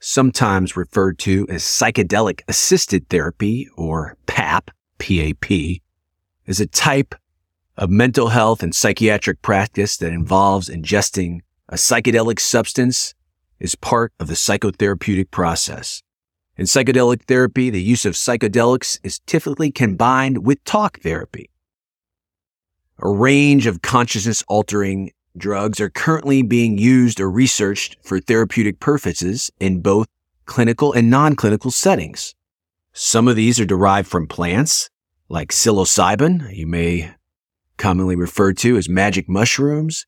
sometimes referred to as psychedelic assisted therapy or PAT, PAT, is a type of mental health and psychiatric practice that involves ingesting a psychedelic substance as part of the psychotherapeutic process. In psychedelic therapy, the use of psychedelics is typically combined with talk therapy. A range of consciousness altering drugs are currently being used or researched for therapeutic purposes in both clinical and non-clinical settings. Some of these are derived from plants, like psilocybin, you may commonly refer to as magic mushrooms,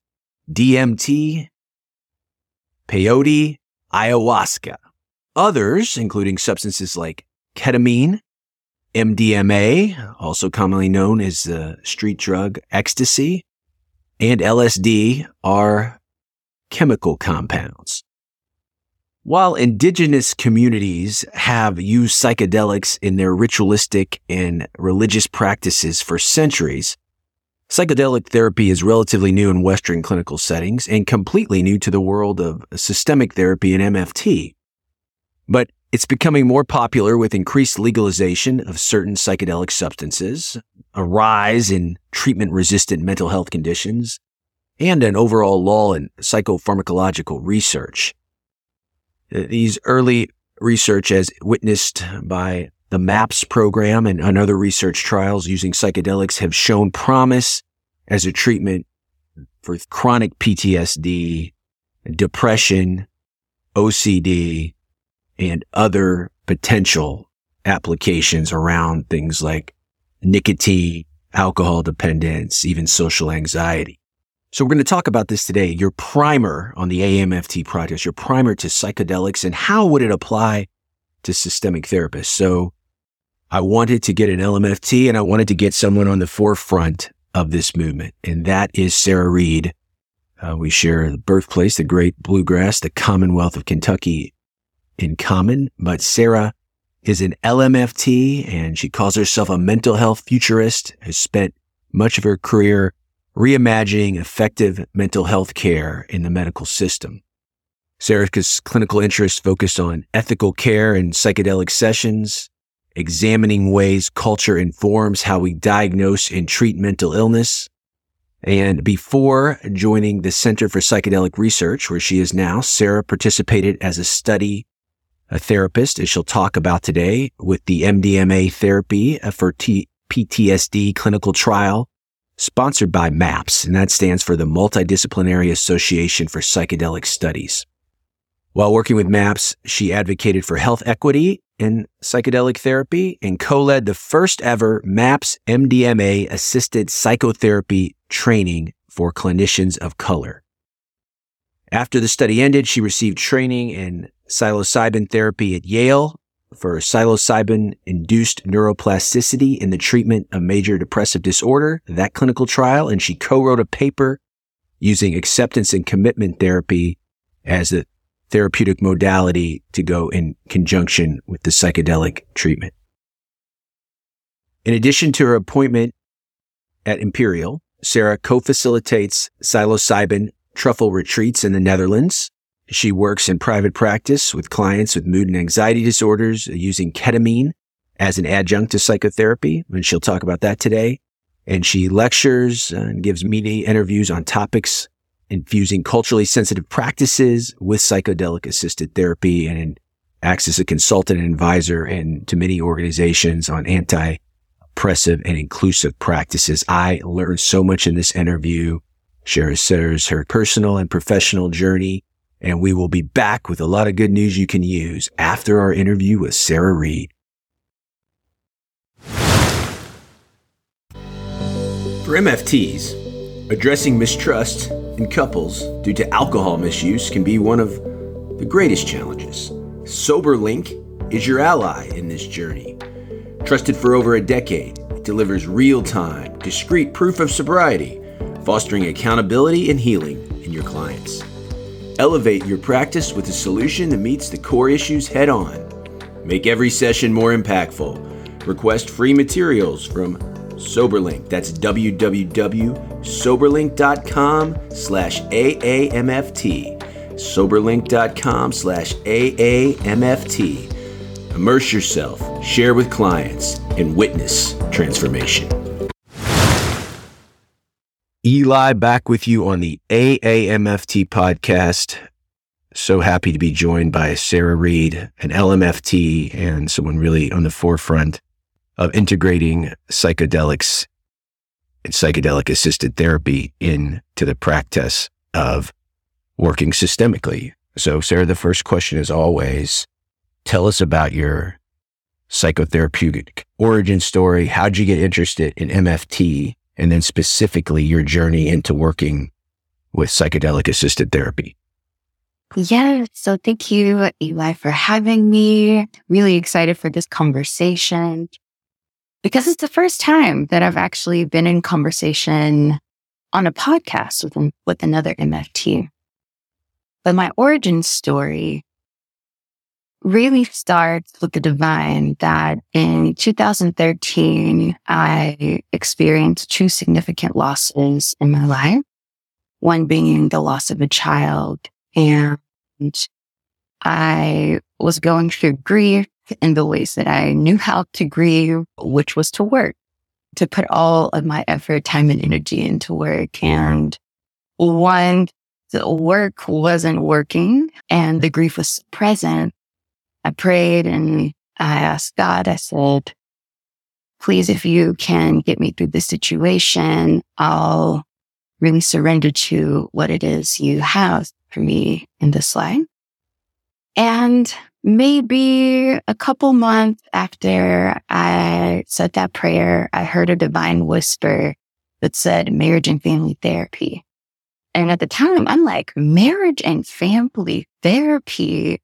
DMT, peyote, ayahuasca. Others, including substances like ketamine, MDMA, also commonly known as the street drug ecstasy, and LSD are chemical compounds. While indigenous communities have used psychedelics in their ritualistic and religious practices for centuries, psychedelic therapy is relatively new in Western clinical settings and completely new to the world of systemic therapy and MFT. But it's becoming more popular with increased legalization of certain psychedelic substances, a rise in treatment resistant mental health conditions, and an overall lull in psychopharmacological research. Uh, these early research as witnessed by the MAPS program and, other research trials using psychedelics have shown promise as a treatment for chronic PTSD, depression, OCD, and other potential applications around things like nicotine, alcohol dependence, even social anxiety. So we're going to talk about this today, your primer on the AMFT project, your primer to psychedelics and how would it apply to systemic therapists. So I wanted to get an LMFT and I wanted to get someone on the forefront of this movement. And that is Sara Reed. Uh, we share the birthplace, the great bluegrass, the Commonwealth of Kentucky in common. But Sara is an LMFT and she calls herself a mental health futurist, has spent much of her career reimagining effective mental health care in the medical system. Sara's clinical interests focused on ethical care and psychedelic sessions, examining ways culture informs how we diagnose and treat mental illness. And before joining the Center for Psychedelic Research, where she is now, Sara participated as a study a therapist, as she'll talk about today, with the MDMA therapy uh, for T- PTSD clinical trial sponsored by MAPS, and that stands for the Multidisciplinary Association for Psychedelic Studies. While working with MAPS, she advocated for health equity in psychedelic therapy and co-led the first ever MAPS MDMA assisted psychotherapy training for clinicians of color. After the study ended, she received training in psilocybin therapy at Yale for psilocybin induced neuroplasticity in the treatment of major depressive disorder, that clinical trial. And she co-wrote a paper using acceptance and commitment therapy as a therapeutic modality to go in conjunction with the psychedelic treatment. In addition to her appointment at Imperial, Sara co-facilitates psilocybin truffle retreats in the Netherlands she works in private practice with clients with mood and anxiety disorders uh, using ketamine as an adjunct to psychotherapy. And she'll talk about that today. And she lectures uh, and gives media interviews on topics infusing culturally sensitive practices with psychedelic assisted therapy and acts as a consultant and advisor and to many organizations on anti oppressive and inclusive practices. I learned so much in this interview. Sara shares her personal and professional journey, and we will be back with a lot of good news you can use after our interview with Sara Reed. For MFTs, addressing mistrust in couples due to alcohol misuse can be one of the greatest challenges. Soberlink is your ally in this journey. Trusted for over a decade, it delivers real time, discreet proof of sobriety, fostering accountability and healing in your clients. Elevate your practice with a solution that meets the core issues head on. Make every session more impactful. Request free materials from Soberlink. That's www.soberlink.com slash AAMFT. Soberlink.com slash AAMFT. Immerse yourself, share with clients, and witness transformation. Eli back with you on the AAMFT podcast. So happy to be joined by Sara Reed, an LMFT, and someone really on the forefront of integrating psychedelics and psychedelic assisted therapy into the practice of working systemically. So, Sara, the first question is always tell us about your psychotherapeutic origin story. How'd you get interested in MFT? And then specifically your journey into working with psychedelic assisted therapy. Yeah. So thank you, Eli, for having me. Really excited for this conversation because it's the first time that I've actually been in conversation on a podcast with, with another MFT. But my origin story really starts with the divine that in 2013, I experienced two significant losses in my life. One being the loss of a child and I was going through grief in the ways that I knew how to grieve, which was to work, to put all of my effort, time, and energy into work. And one, the work wasn't working and the grief was present. I prayed and I asked God, I said, please, if you can get me through this situation, I'll really surrender to what it is you have for me in this life. And maybe a couple months after I said that prayer, I heard a divine whisper that said marriage and family therapy. And at the time, I'm like, marriage and family therapy?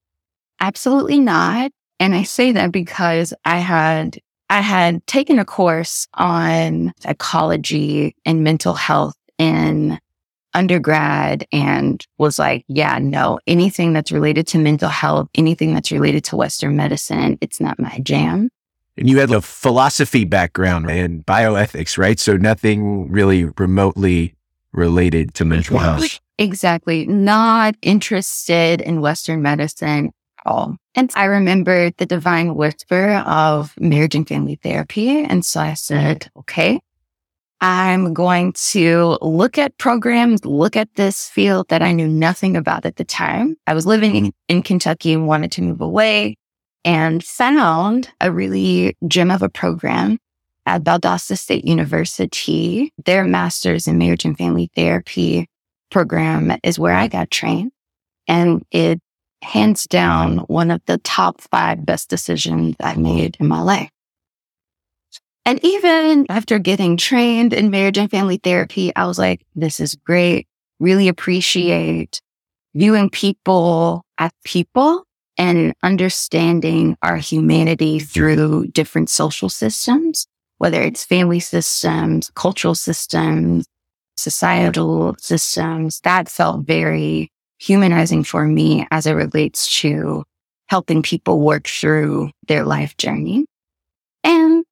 Absolutely not. And I say that because I had, I had taken a course on psychology and mental health in undergrad and was like, yeah, no, anything that's related to mental health, anything that's related to Western medicine, it's not my jam. And you had a philosophy background in bioethics, right? So nothing really remotely related to mental health. Exactly. Not interested in Western medicine at all. And I remember the divine whisper of marriage and family therapy. And so I said, mm-hmm. okay, I'm going to look at programs, look at this field that I knew nothing about at the time. I was living in, in Kentucky and wanted to move away and found a really gem of a program at Valdosta State University. Their master's in marriage and family therapy program is where I got trained. And it hands down mm-hmm. one of the top five best decisions I made in my life. And even after getting trained in marriage and family therapy, I was like, this is great. Really appreciate viewing people as people and understanding our humanity through different social systems, whether it's family systems, cultural systems, societal systems. That felt very humanizing for me as it relates to helping people work through their life journey. And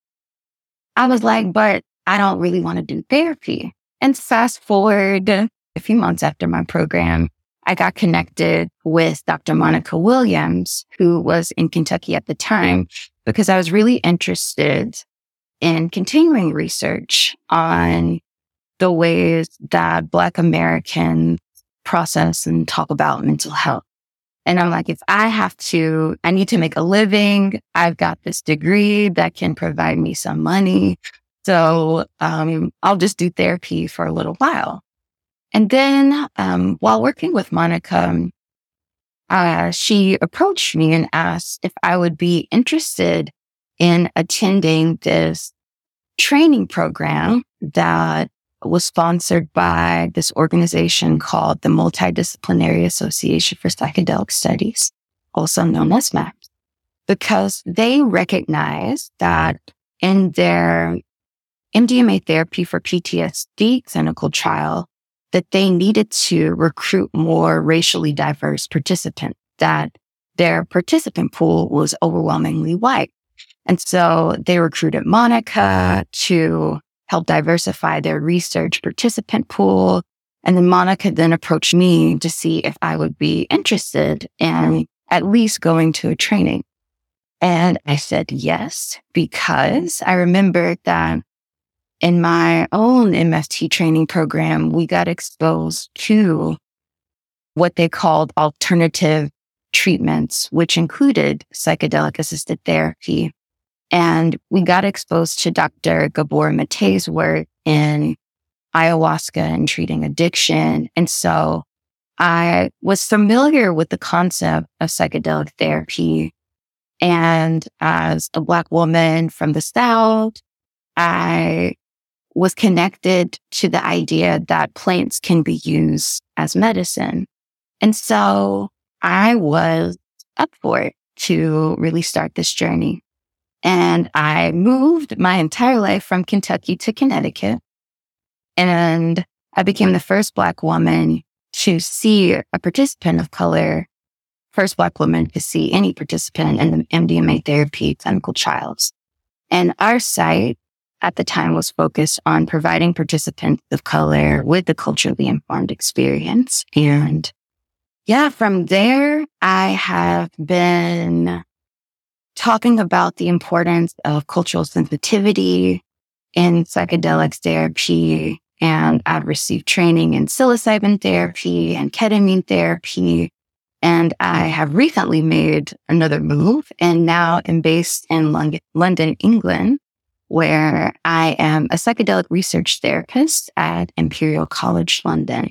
I was like, but I don't really want to do therapy. And fast forward a few months after my program, I got connected with Dr. Monica Williams, who was in Kentucky at the time, because I was really interested in continuing research on the ways that Black Americans process and talk about mental health. And I'm like, if I have to, I need to make a living. I've got this degree that can provide me some money. So um, I'll just do therapy for a little while. And then um, while working with Monica, uh, she approached me and asked if I would be interested in attending this training program that was sponsored by this organization called the Multidisciplinary Association for Psychedelic Studies, also known as MAPS, because they recognize that in their MDMA therapy for PTSD clinical trial, that they needed to recruit more racially diverse participants, that their participant pool was overwhelmingly white. And so they recruited Monica to help diversify their research participant pool. And then Monica then approached me to see if I would be interested in at least going to a training. And I said yes, because I remembered that in my own MFT training program, we got exposed to what they called alternative treatments, which included psychedelic assisted therapy. And we got exposed to Dr. Gabor Mate's work in ayahuasca and treating addiction. And so I was familiar with the concept of psychedelic therapy. And as a Black woman from the South, I was connected to the idea that plants can be used as medicine. And so I was up for it to really start this journey. And I moved my entire life from Kentucky to Connecticut. And I became the first Black woman to see a participant of color, first Black woman to see any participant in the MDMA therapy clinical trials. And our site at the time was focused on providing participants of color with the culturally informed experience. And yeah, from there, I have been talking about the importance of cultural sensitivity in psychedelic therapy. And I've received training in psilocybin therapy and ketamine therapy. And I have recently made another move and now am based in London, England, where I am a psychedelic research therapist at Imperial College London.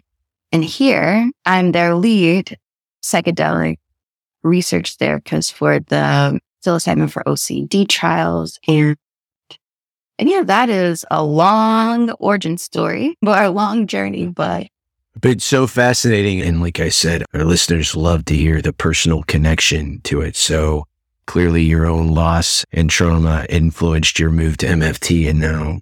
And here I'm their lead psychedelic research therapist for the psilocybin for OCD trials. And, and yeah, that is a long origin story, but a long journey, but but so fascinating. And like I said, our listeners love to hear the personal connection to it. So clearly your own loss and trauma influenced your move to MFT and now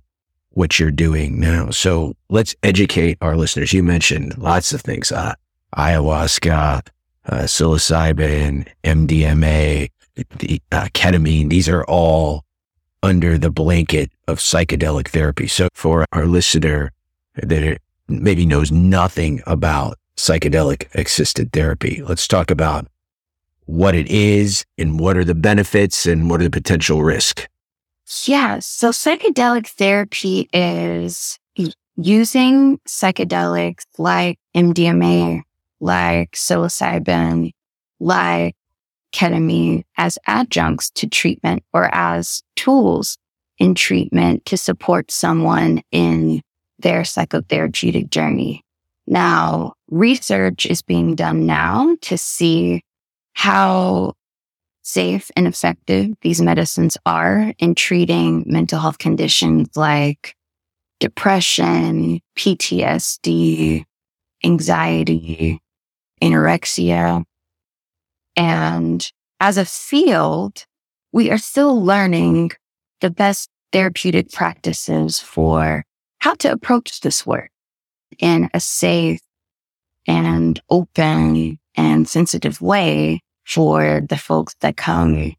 what you're doing now. So let's educate our listeners. You mentioned lots of things, uh, ayahuasca, uh, psilocybin, MDMA, the uh, ketamine, these are all under the blanket of psychedelic therapy. So for our listener that maybe knows nothing about psychedelic assisted therapy, let's talk about what it is and what are the benefits and what are the potential risks. Yeah. So psychedelic therapy is using psychedelics like MDMA, like psilocybin, like ketamine as adjuncts to treatment or as tools in treatment to support someone in their psychotherapeutic journey. Now, research is being done now to see how safe and effective these medicines are in treating mental health conditions like depression, PTSD, anxiety, anorexia, and as a field, we are still learning the best therapeutic practices for how to approach this work in a safe and open and sensitive way for the folks that come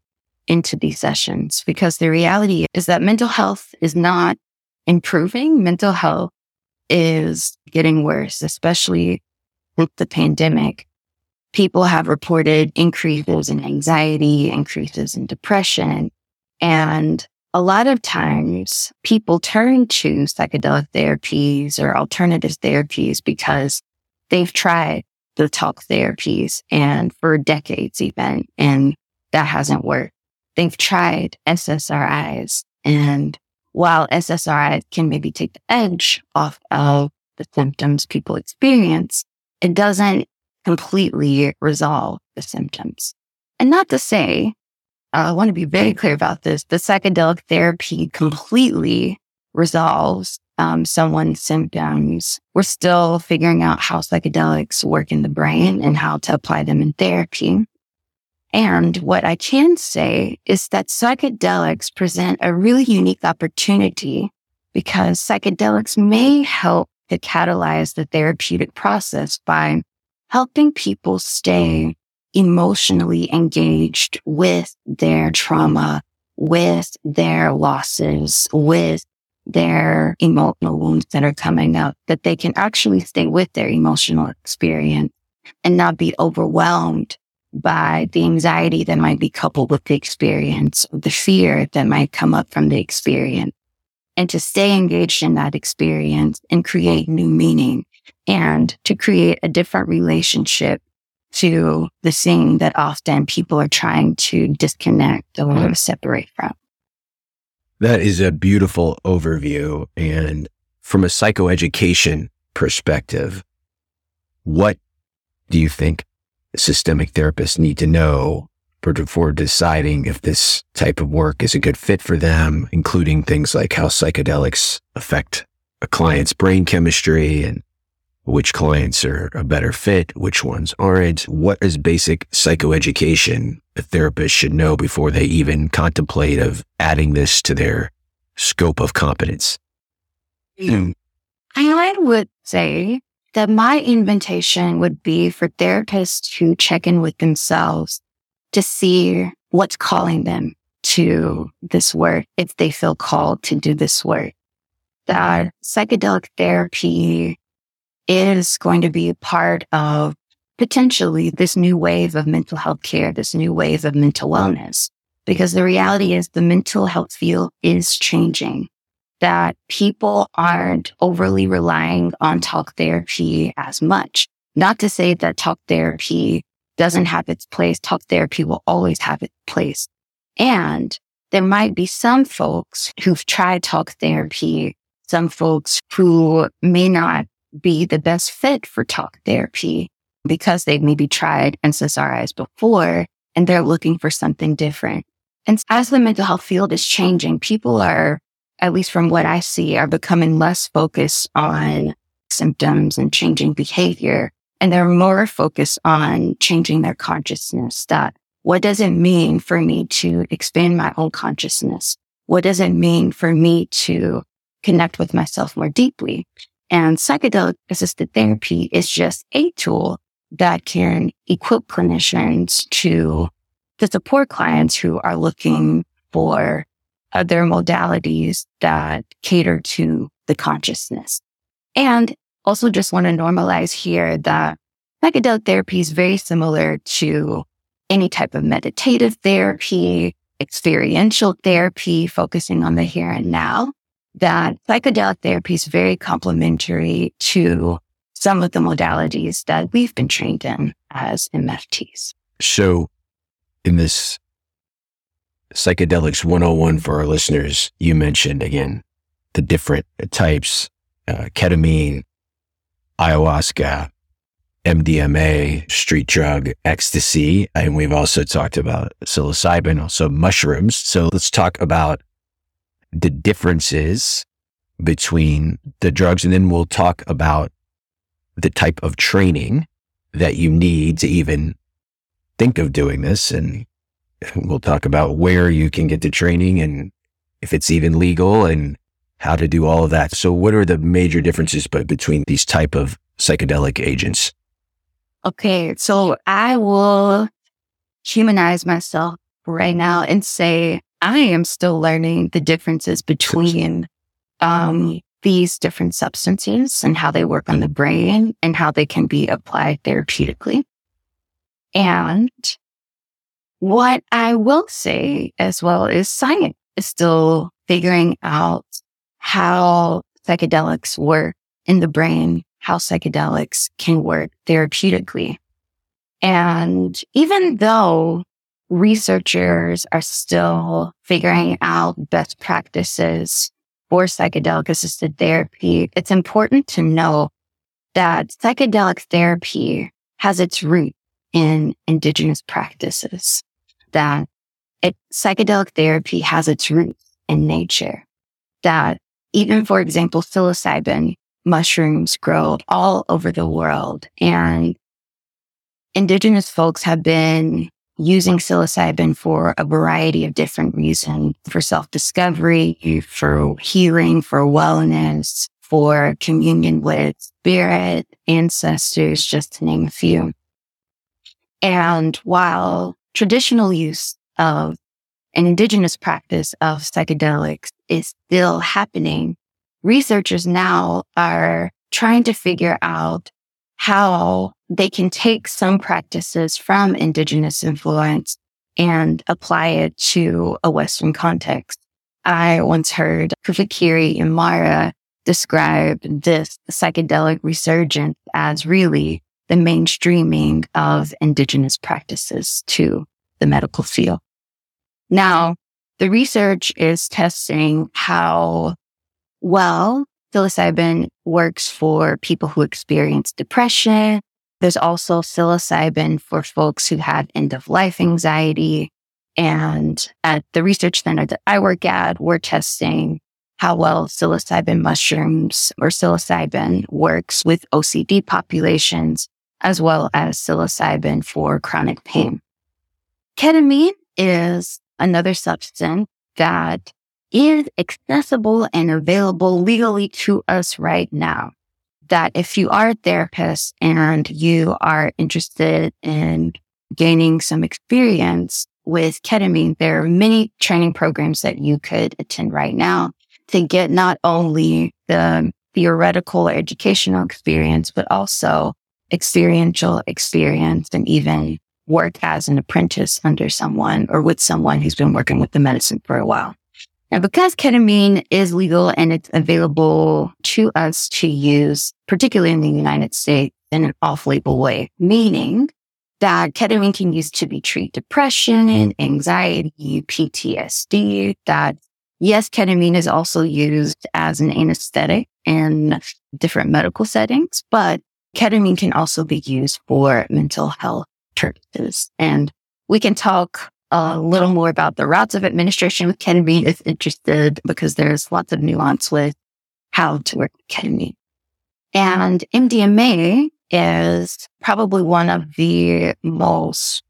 into these sessions. Because the reality is that mental health is not improving. Mental health is getting worse, especially with the pandemic people have reported increases in anxiety, increases in depression. And a lot of times people turn to psychedelic therapies or alternative therapies because they've tried the talk therapies and for decades even. And that hasn't worked. They've tried SSRIs and while SSRIs can maybe take the edge off of the symptoms people experience, it doesn't completely resolve the symptoms. And not to say, uh, I want to be very clear about this, the psychedelic therapy completely resolves um, someone's symptoms. We're still figuring out how psychedelics work in the brain and how to apply them in therapy. And what I can say is that psychedelics present a really unique opportunity because psychedelics may help to catalyze the therapeutic process by helping people stay emotionally engaged with their trauma, with their losses, with their emotional wounds that are coming up, that they can actually stay with their emotional experience and not be overwhelmed by the anxiety that might be coupled with the experience, the fear that might come up from the experience, and to stay engaged in that experience and create new meaning and to create a different relationship to the thing that often people are trying to disconnect or mm-hmm. separate from. That is a beautiful overview. And from a psychoeducation perspective, what do you think systemic therapists need to know before deciding if this type of work is a good fit for them, including things like how psychedelics affect a client's brain chemistry and which clients are a better fit, which ones aren't. What is basic psychoeducation a therapist should know before they even contemplate of adding this to their scope of competence? Mm. I would say that my invitation would be for therapists to check in with themselves to see what's calling them to this work if they feel called to do this work. That psychedelic therapy is going to be a part of potentially this new wave of mental health care, this new wave of mental wellness. Because the reality is the mental health field is changing, that people aren't overly relying on talk therapy as much. Not to say that talk therapy doesn't have its place. Talk therapy will always have its place. And there might be some folks who've tried talk therapy, some folks who may not be the best fit for talk therapy because they've maybe tried SSRIs before and they're looking for something different. And as the mental health field is changing, people are, at least from what I see, are becoming less focused on symptoms and changing behavior. And they're more focused on changing their consciousness that what does it mean for me to expand my own consciousness? What does it mean for me to connect with myself more deeply? And psychedelic assisted therapy is just a tool that can equip clinicians to, to support clients who are looking for other modalities that cater to the consciousness. And also just want to normalize here that psychedelic therapy is very similar to any type of meditative therapy, experiential therapy, focusing on the here and now that psychedelic therapy is very complementary to some of the modalities that we've been trained in as MFTs. So, in this psychedelics 101 for our listeners, you mentioned again the different types uh, ketamine, ayahuasca, MDMA, street drug, ecstasy. And we've also talked about psilocybin, also mushrooms. So let's talk about the differences between the drugs. And then we'll talk about the type of training that you need to even think of doing this. And we'll talk about where you can get the training and if it's even legal and how to do all of that. So what are the major differences between these type of psychedelic agents? Okay. So I will humanize myself right now and say I am still learning the differences between um, these different substances and how they work on the brain and how they can be applied therapeutically. And what I will say as well is science is still figuring out how psychedelics work in the brain, how psychedelics can work therapeutically. And even though researchers are still figuring out best practices for psychedelic assisted therapy, it's important to know that psychedelic therapy has its root in indigenous practices, that it, psychedelic therapy has its roots in nature, that even, for example, psilocybin mushrooms grow all over the world. And indigenous folks have been using psilocybin for a variety of different reasons for self discovery, for healing, for wellness, for communion with spirit, ancestors, just to name a few. And while traditional use of an indigenous practice of psychedelics is still happening, researchers now are trying to figure out how they can take some practices from indigenous influence and apply it to a Western context. I once heard Kufikiri Imara describe this psychedelic resurgence as really the mainstreaming of indigenous practices to the medical field. Now, the research is testing how well psilocybin works for people who experience depression. There's also psilocybin for folks who have end of life anxiety. And at the research center that I work at, we're testing how well psilocybin mushrooms or psilocybin works with OCD populations, as well as psilocybin for chronic pain. Ketamine is another substance that is accessible and available legally to us right now. That if you are a therapist and you are interested in gaining some experience with ketamine, there are many training programs that you could attend right now to get not only the theoretical or educational experience, but also experiential experience and even work as an apprentice under someone or with someone who's been working with the medicine for a while. Now, because ketamine is legal and it's available to us to use, particularly in the United States in an off-label way, meaning that ketamine can use to be treat depression, and anxiety, PTSD, that yes, ketamine is also used as an anesthetic in different medical settings, but ketamine can also be used for mental health purposes. And we can talk a oh, little more about the routes of administration with ketamine if interested, because there's lots of nuance with how to work with ketamine. And MDMA is probably one of the most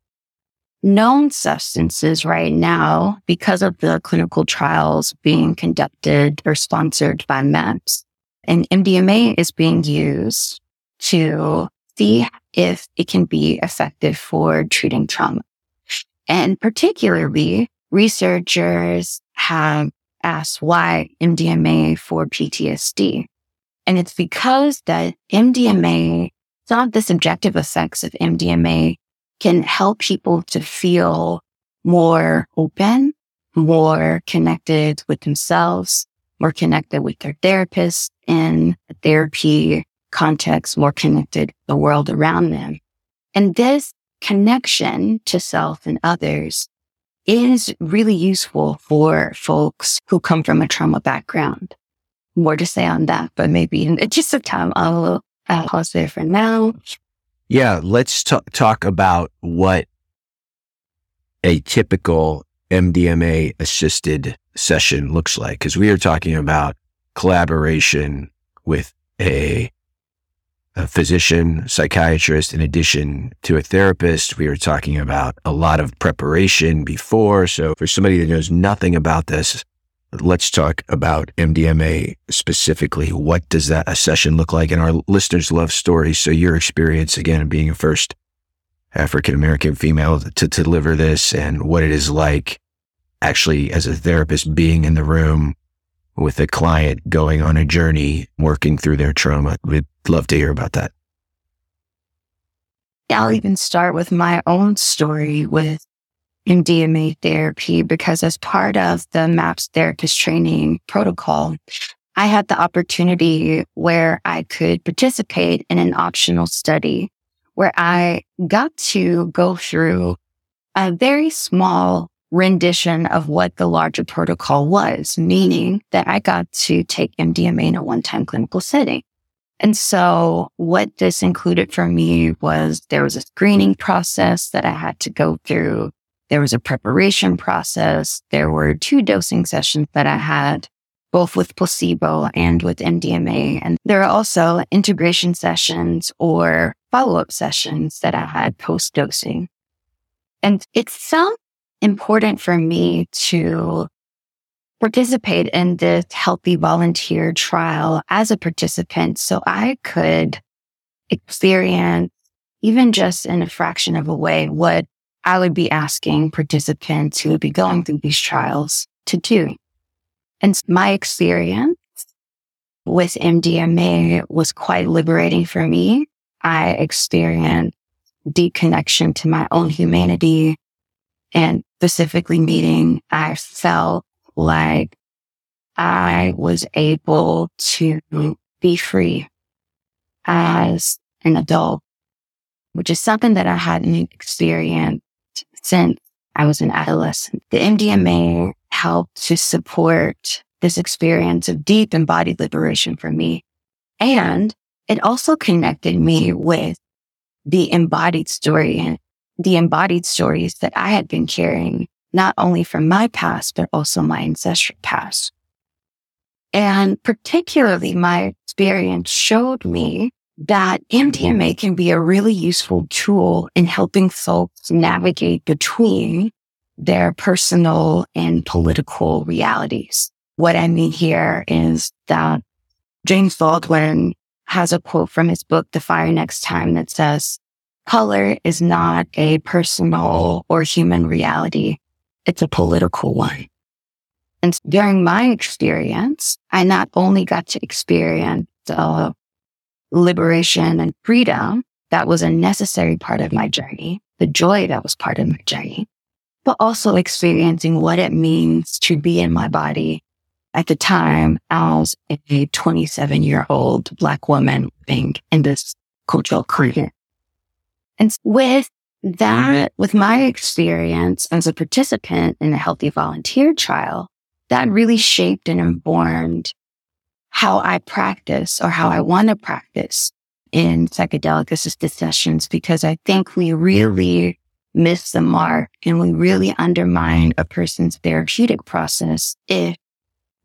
known substances right now because of the clinical trials being conducted or sponsored by MAPS. And MDMA is being used to see if it can be effective for treating trauma. And particularly, researchers have asked why MDMA for PTSD. And it's because that MDMA, some of the subjective effects of MDMA can help people to feel more open, more connected with themselves, more connected with their therapist in therapy context, more connected the world around them. And this connection to self and others is really useful for folks who come from a trauma background. More to say on that, but maybe in gist of time, I'll uh, pause there for now. Yeah, let's t- talk about what a typical MDMA assisted session looks like. Cause we are talking about collaboration with a a physician, psychiatrist, in addition to a therapist. We were talking about a lot of preparation before. So for somebody that knows nothing about this, let's talk about MDMA specifically. What does that a session look like? And our listeners love stories. So your experience again, being a first African American female to, to deliver this and what it is like actually as a therapist being in the room with a client going on a journey, working through their trauma. We'd love to hear about that. I'll even start with my own story with MDMA therapy because as part of the MAPS therapist training protocol, I had the opportunity where I could participate in an optional study where I got to go through a very small rendition of what the larger protocol was, meaning that I got to take MDMA in a one time clinical setting. And so what this included for me was there was a screening process that I had to go through. There was a preparation process. There were two dosing sessions that I had, both with placebo and with MDMA. And there are also integration sessions or follow up sessions that I had post dosing. And it felt important for me to participate in this healthy volunteer trial as a participant so I could experience, even just in a fraction of a way, what I would be asking participants who would be going through these trials to do. And my experience with MDMA was quite liberating for me. I experienced deep connection to my own humanity, and specifically meeting, I felt like I was able to be free as an adult, which is something that I hadn't experienced since I was an adolescent. The MDMA helped to support this experience of deep embodied liberation for me. And it also connected me with the embodied story the embodied stories that I had been carrying, not only from my past, but also my ancestral past. And particularly my experience showed me that MDMA can be a really useful tool in helping folks navigate between their personal and political realities. What I mean here is that James Baldwin has a quote from his book, The Fire Next Time, that says, color is not a personal or human reality. It's a political one. And during my experience, I not only got to experience the liberation and freedom that was a necessary part of my journey, the joy that was part of my journey, but also experiencing what it means to be in my body at the time as a 27 year old black woman living in this cultural climate. And with that, with my experience as a participant in a healthy volunteer trial, that really shaped and informed how I practice or how I want to practice in psychedelic assisted sessions because I think we really miss the mark and we really undermine a person's therapeutic process if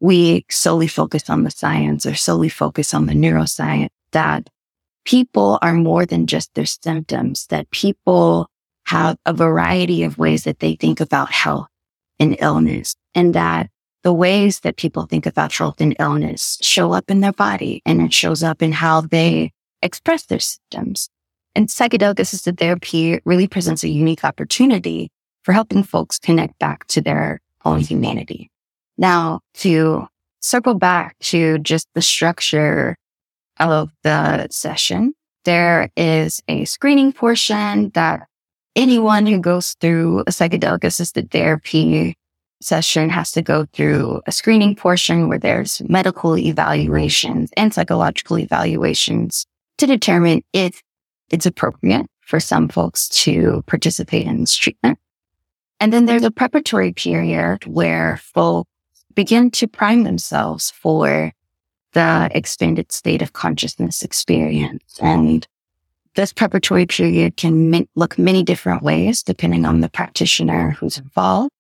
we solely focus on the science or solely focus on the neuroscience that people are more than just their symptoms, that people have a variety of ways that they think about health and illness and that the ways that people think about health and illness show up in their body and it shows up in how they express their symptoms. And psychedelic assisted therapy really presents a unique opportunity for helping folks connect back to their own humanity. Now to circle back to just the structure of the session. There is a screening portion that anyone who goes through a psychedelic assisted therapy session has to go through a screening portion where there's medical evaluations and psychological evaluations to determine if it's appropriate for some folks to participate in this treatment. And then there's a preparatory period where folks begin to prime themselves for the extended state of consciousness experience. And this preparatory period can look many different ways depending on the practitioner who's involved.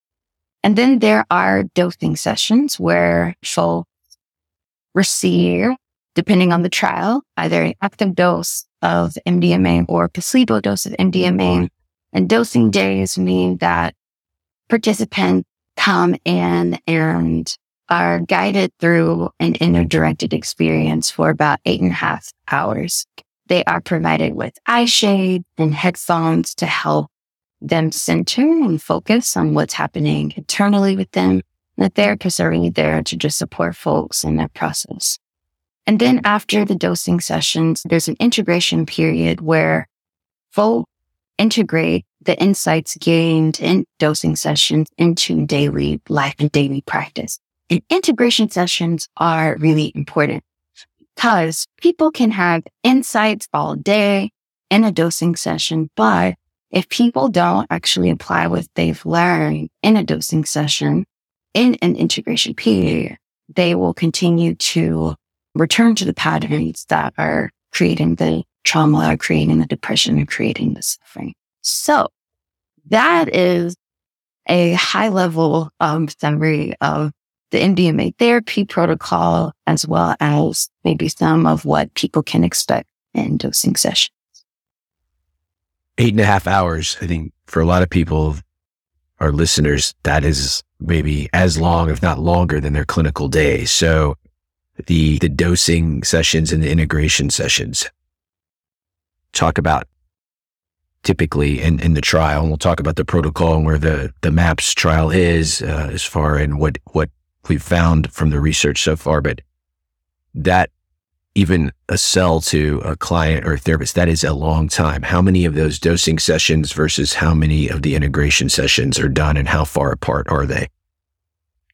And then there are dosing sessions where folks receive, depending on the trial, either an active dose of MDMA or placebo dose of MDMA. Mm-hmm. And dosing days mean that participants come in and are guided through an inner directed experience for about eight and a half hours. They are provided with eye shade and headphones to help them center and focus on what's happening internally with them. The therapists are really there to just support folks in that process. And then after the dosing sessions, there's an integration period where folks integrate the insights gained in dosing sessions into daily life and daily practice. And integration sessions are really important because people can have insights all day in a dosing session, but if people don't actually apply what they've learned in a dosing session in an integration period, they will continue to return to the patterns that are creating the trauma, creating the depression, and creating the suffering. So that is a high level um, summary of the MDMA therapy protocol, as well as maybe some of what people can expect in dosing sessions. Eight and a half hours, I think for a lot of people, our listeners, that is maybe as long, if not longer than their clinical day. So the, the dosing sessions and the integration sessions talk about typically in, in the trial. And we'll talk about the protocol and where the, the MAPS trial is uh, as far and what, what we've found from the research so far. But that even a sell to a client or a therapist, that is a long time. How many of those dosing sessions versus how many of the integration sessions are done and how far apart are they?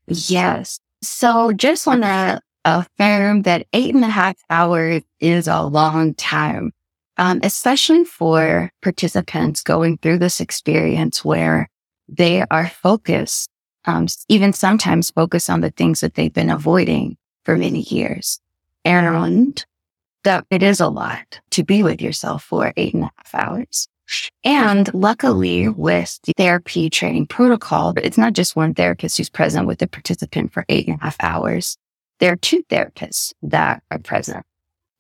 Yes. So just want to affirm that eight and a half hours is a long time, um, especially for participants going through this experience where they are focused, um, even sometimes focus on the things that they've been avoiding for many years and that it is a lot to be with yourself for eight and a half hours. And luckily with the therapy training protocol, it's not just one therapist who's present with the participant for eight and a half hours. There are two therapists that are present.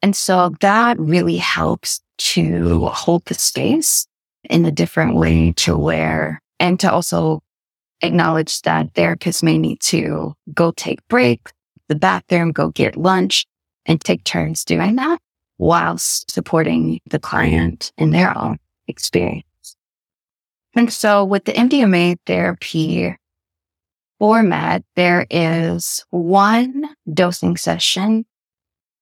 And so that really helps to hold the space in a different way to where, and to also acknowledge that therapists may need to go take breaks, the bathroom, go get lunch, and take turns doing that whilst supporting the client in their own experience. And so with the MDMA therapy format, there is one dosing session,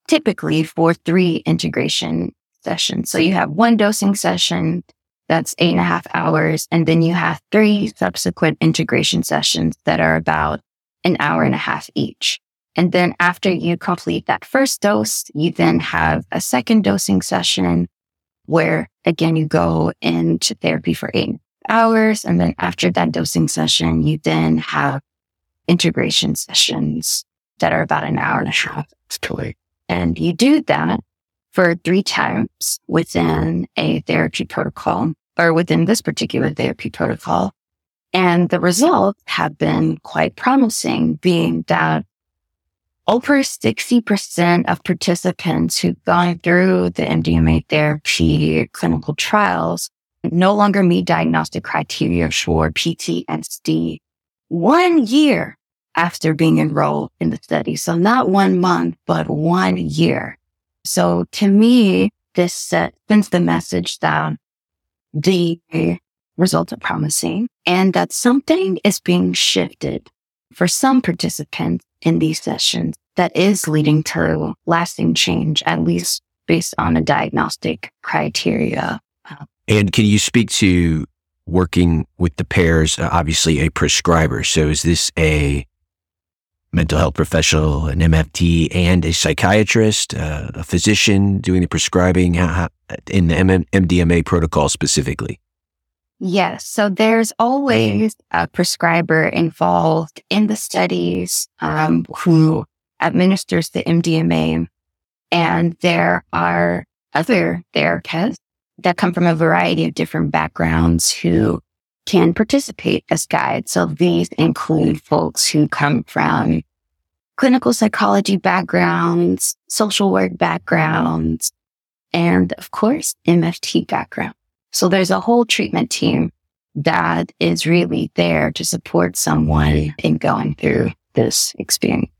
typically for three integration sessions. So you have one dosing session that's eight and a half hours, and then you have three subsequent integration sessions that are about an hour and a half each. And then after you complete that first dose, you then have a second dosing session where again, you go into therapy for eight hours. And then after that dosing session, you then have integration sessions that are about an hour and a half. Totally. And you do that for three times within a therapy protocol or within this particular therapy protocol. And the results have been quite promising, being that over 60% of participants who've gone through the MDMA therapy clinical trials no longer meet diagnostic criteria for PTSD one year after being enrolled in the study. So not one month, but one year. So to me, this sends the message that the results are promising and that something is being shifted for some participants in these sessions that is leading to lasting change, at least based on a diagnostic criteria. And can you speak to working with the pairs? Uh, obviously, a prescriber. So, is this a mental health professional, an MFT, and a psychiatrist, uh, a physician doing the prescribing in the MDMA protocol specifically? Yes. So there's always a prescriber involved in the studies um, who administers the MDMA. And there are other therapists that come from a variety of different backgrounds who can participate as guides. So these include folks who come from clinical psychology backgrounds, social work backgrounds, and of course, MFT background. So there's a whole treatment team that is really there to support someone in going through this experience.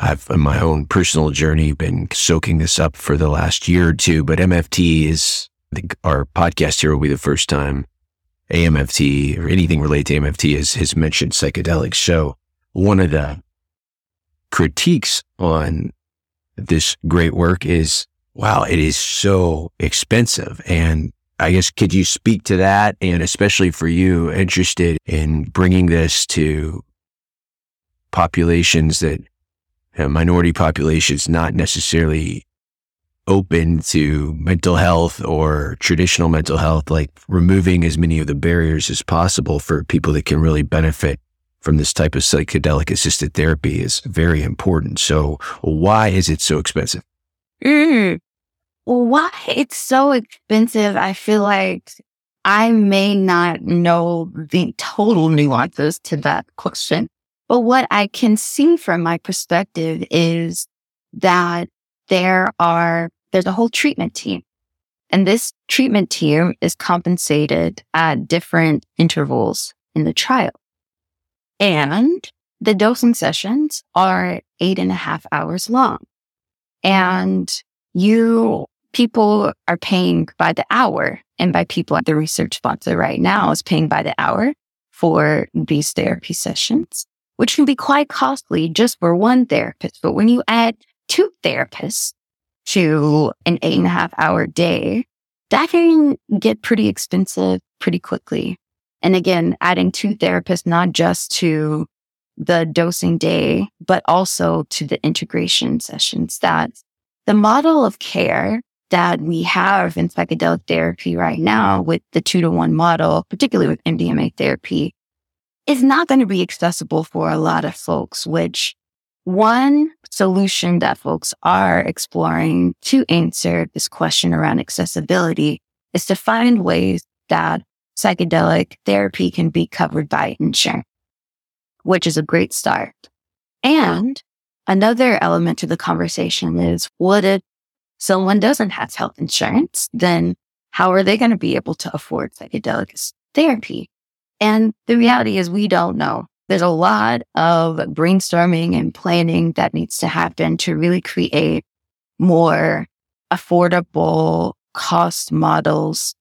I've, in my own personal journey, been soaking this up for the last year or two, but MFT is, I think our podcast here will be the first time AMFT or anything related to AMFT is, has mentioned psychedelics. So one of the critiques on this great work is wow, it is so expensive. And I guess could you speak to that? And especially for you interested in bringing this to populations that know, minority populations not necessarily open to mental health or traditional mental health, like removing as many of the barriers as possible for people that can really benefit from this type of psychedelic assisted therapy is very important. So why is it so expensive? Mm. Why it's so expensive? I feel like I may not know the total nuances to that question, but what I can see from my perspective is that there are, there's a whole treatment team. And this treatment team is compensated at different intervals in the trial. And the dosing sessions are eight and a half hours long. And you, people are paying by the hour and by people at the research sponsor right now is paying by the hour for these therapy sessions, which can be quite costly just for one therapist. But when you add two therapists to an eight and a half hour day, that can get pretty expensive pretty quickly. And again, adding two therapists, not just to the dosing day, but also to the integration sessions that the model of care that we have in psychedelic therapy right now with the two to one model, particularly with MDMA therapy, is not going to be accessible for a lot of folks, which one solution that folks are exploring to answer this question around accessibility is to find ways that psychedelic therapy can be covered by insurance, which is a great start. And another element to the conversation is what if someone doesn't have health insurance? Then how are they going to be able to afford psychedelic therapy? And the reality is we don't know. There's a lot of brainstorming and planning that needs to happen to really create more affordable cost models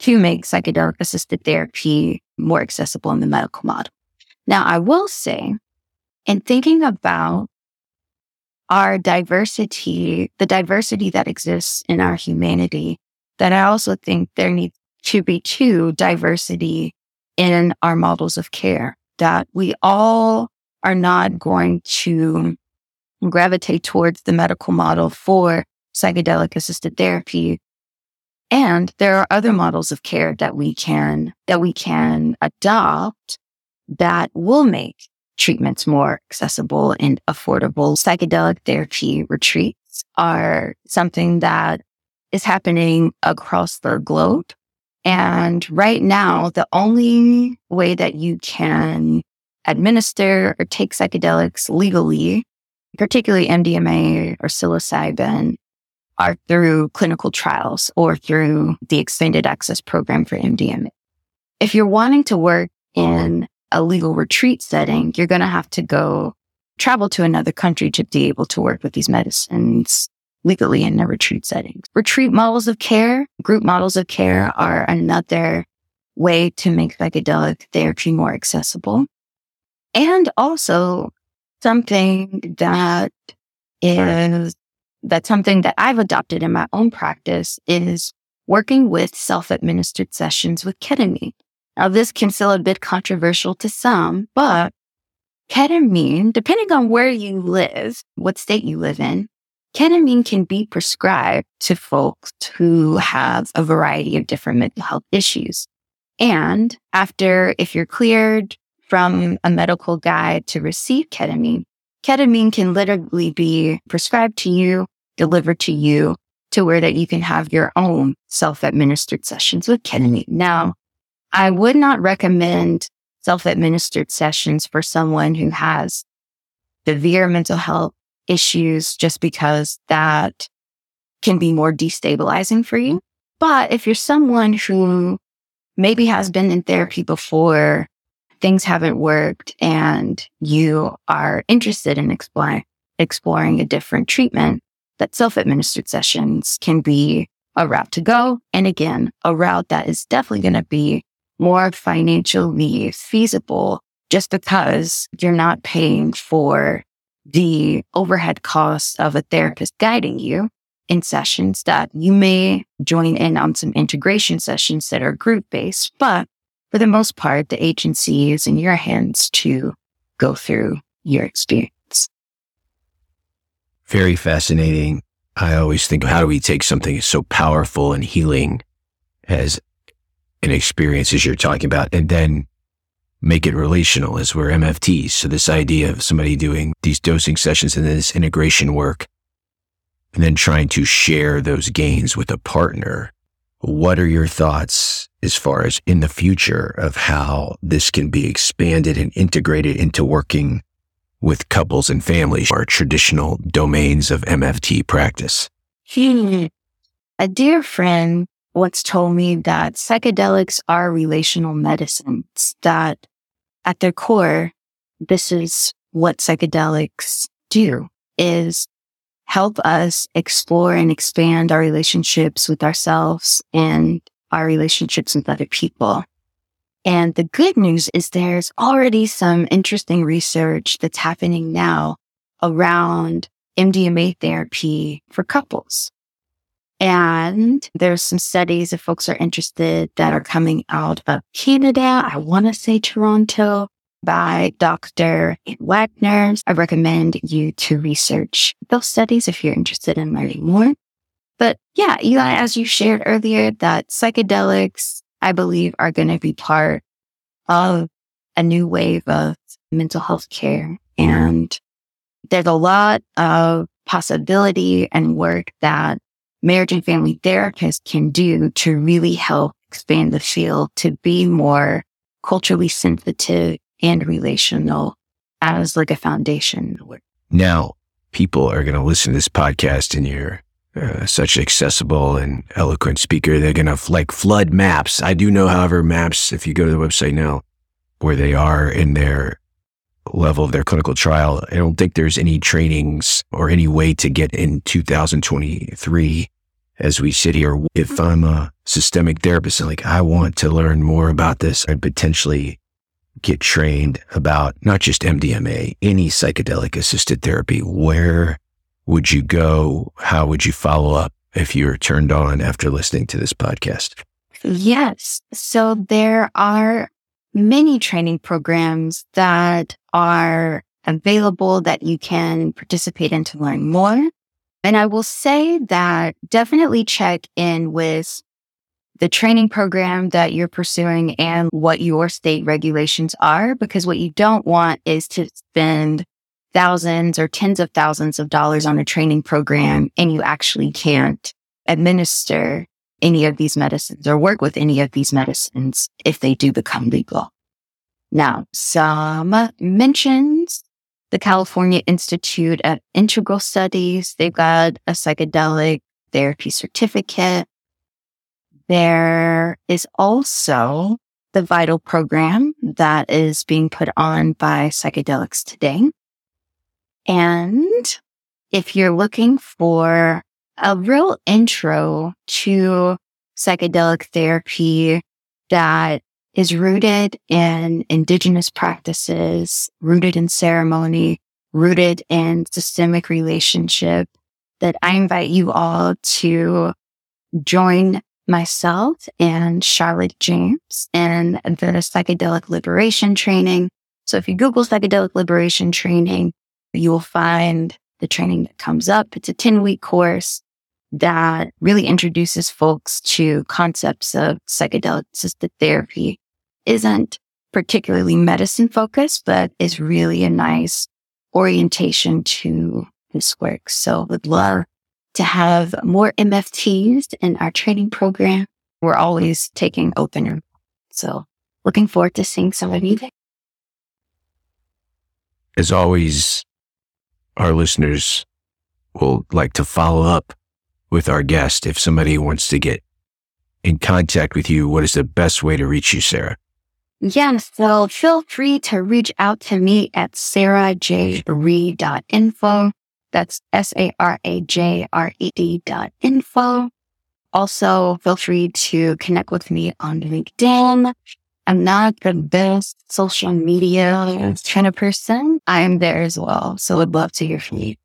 to make psychedelic assisted therapy more accessible in the medical model. Now, I will say, in thinking about our diversity, the diversity that exists in our humanity, that I also think there needs to be too diversity in our models of care that we all are not going to gravitate towards the medical model for psychedelic assisted therapy. And there are other models of care that we can, that we can adopt that will make treatments more accessible and affordable. Psychedelic therapy retreats are something that is happening across the globe. And right now, the only way that you can administer or take psychedelics legally, particularly MDMA or psilocybin, are through clinical trials or through the expanded access program for MDMA. If you're wanting to work in a legal retreat setting, you're going to have to go travel to another country to be able to work with these medicines legally in a retreat setting. Retreat models of care, group models of care are another way to make psychedelic therapy more accessible. And also something that is, that's something that I've adopted in my own practice is working with self-administered sessions with ketamine. Now, this can feel a bit controversial to some, but ketamine, depending on where you live, what state you live in, ketamine can be prescribed to folks who have a variety of different mental health issues. And after, if you're cleared from a medical guide to receive ketamine, ketamine can literally be prescribed to you, delivered to you to where that you can have your own self-administered sessions with ketamine. Now, I would not recommend self-administered sessions for someone who has severe mental health issues just because that can be more destabilizing for you. But if you're someone who maybe has been in therapy before, things haven't worked and you are interested in exploring, exploring a different treatment, that self-administered sessions can be a route to go. And again, a route that is definitely going to be more financially feasible just because you're not paying for the overhead costs of a therapist guiding you in sessions that you may join in on some integration sessions that are group based, but for the most part, the agency is in your hands to go through your experience. Very fascinating. I always think, how do we take something so powerful and healing as an experience as you're talking about and then make it relational as we're MFTs. So this idea of somebody doing these dosing sessions and this integration work and then trying to share those gains with a partner. What are your thoughts as far as in the future of how this can be expanded and integrated into working with couples and families, our traditional domains of MFT practice? Hmm. A dear friend once told me that psychedelics are relational medicines, that at their core, this is what psychedelics do is help us explore and expand our relationships with ourselves and our relationships with other people. And the good news is there's already some interesting research that's happening now around MDMA therapy for couples. And there's some studies if folks are interested that are coming out of Canada. I want to say Toronto by Dr. Wagner. I recommend you to research those studies if you're interested in learning more. But yeah, Eli, as you shared earlier, that psychedelics, I believe, are going to be part of a new wave of mental health care. And there's a lot of possibility and work that marriage and family therapists can do to really help expand the field to be more culturally sensitive and relational as like a foundation. Now, people are going to listen to this podcast and you're uh, such an accessible and eloquent speaker. They're going to like flood MAPS. I do know, however, MAPS, if you go to the website now, where they are in their level of their clinical trial. I don't think there's any trainings or any way to get in 2023 as we sit here. If I'm a systemic therapist and like, I want to learn more about this and potentially get trained about not just MDMA, any psychedelic assisted therapy, where would you go? How would you follow up if you're turned on after listening to this podcast? Yes. So there are many training programs that are available that you can participate in to learn more. And I will say that definitely check in with the training program that you're pursuing and what your state regulations are, because what you don't want is to spend thousands or tens of thousands of dollars on a training program and you actually can't administer any of these medicines or work with any of these medicines if they do become legal. Now, some mentions the California Institute of Integral Studies. They've got a psychedelic therapy certificate. There is also the Vital program that is being put on by Psychedelics Today. And if you're looking for a real intro to psychedelic therapy that is rooted in indigenous practices, rooted in ceremony, rooted in systemic relationship that I invite you all to join myself and Charlotte James in the psychedelic liberation training. So if you Google psychedelic liberation training, you will find the training that comes up. It's a 10 week course that really introduces folks to concepts of psychedelic assisted therapy isn't particularly medicine focused, but is really a nice orientation to this work. So would love to have more MFTs in our training program. We're always taking open. So looking forward to seeing some of you there. As always, our listeners will like to follow up with our guest. If somebody wants to get in contact with you, what is the best way to reach you, Sara? Yes, so feel free to reach out to me at sarajreed.info. That's S-A-R-A-J-R-E-D dot info. Also, feel free to connect with me on LinkedIn. I'm not the best social media kind of person. I am there as well. So would love to hear from you.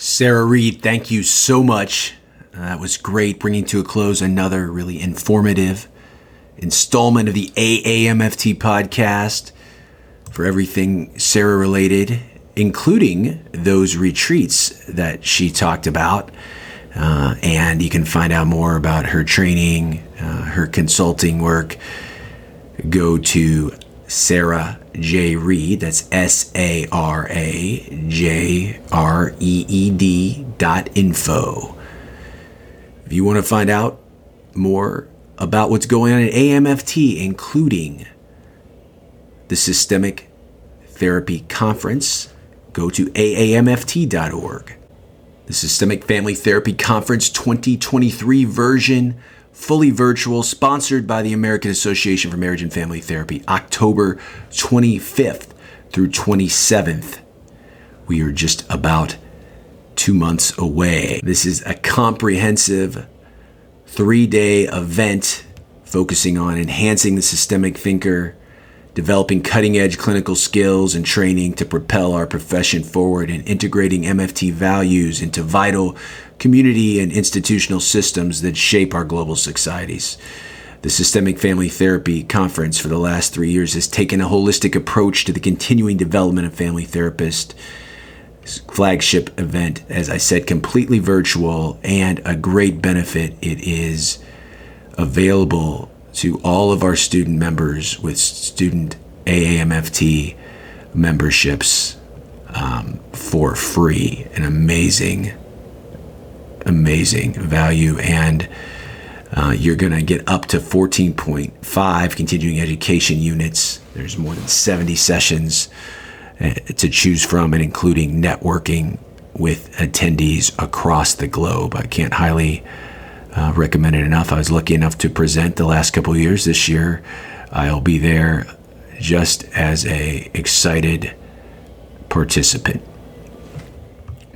Sara Reed, thank you so much. Uh, that was great, bringing to a close another really informative installment of the AAMFT podcast for everything Sara related, including those retreats that she talked about. Uh, and you can find out more about her training, uh, her consulting work. Go to Sara J. Reed. That's S A R A J R E E D dot info. If you want to find out more about what's going on at AMFT, including the Systemic Therapy Conference, go to aamft.org. The Systemic Family Therapy Conference 2023 version fully virtual, sponsored by the American Association for Marriage and Family Therapy, October 25th through 27th. We are just about two months away. This is a comprehensive three day event focusing on enhancing the systemic thinker, developing cutting edge clinical skills and training to propel our profession forward, and integrating MFT values into vital community and institutional systems that shape our global societies. The Systemic Family Therapy Conference for the last three years has taken a holistic approach to the continuing development of family therapists. Flagship event, as I said, completely virtual and a great benefit. It is available to all of our student members with student AAMFT memberships um, for free. An amazing amazing value and uh, you're going to get up to 14.5 continuing education units. There's more than 70 sessions uh, to choose from, and including networking with attendees across the globe. I can't highly uh, recommend it enough. I was lucky enough to present the last couple years. This year, I'll be there just as a excited participant.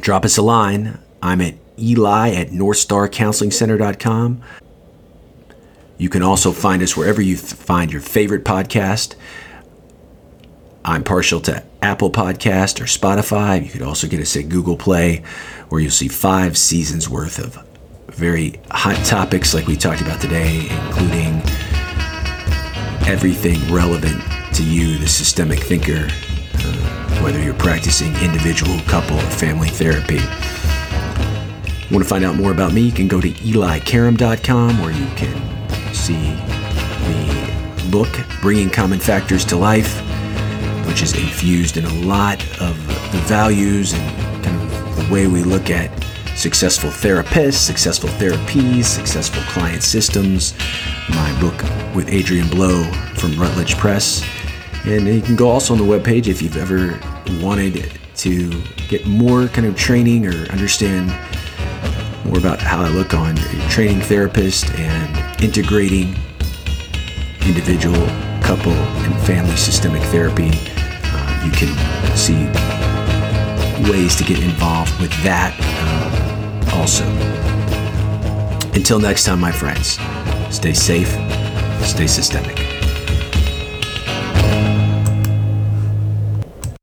Drop us a line. I'm at Eli at NorthstarCounselingCenter.com. You can also find us wherever you find your favorite podcast. I'm partial to Apple Podcast or Spotify. You could also get us at Google Play, where you'll see five seasons worth of very hot topics like we talked about today, including everything relevant to you, the systemic thinker, uh, whether you're practicing individual, couple, or family therapy. Want to find out more about me? You can go to elikaram.com where you can see the book, Bringing Common Factors to Life, which is infused in a lot of the values and kind of the way we look at successful therapists, successful therapies, successful client systems. My book with Adrian Blow from Routledge Press. And you can go also on the webpage if you've ever wanted to get more kind of training or understand more about how I look on training therapist and integrating individual, couple, and family systemic therapy. Uh, you can see ways to get involved with that uh, also. Until next time, my friends, stay safe, stay systemic.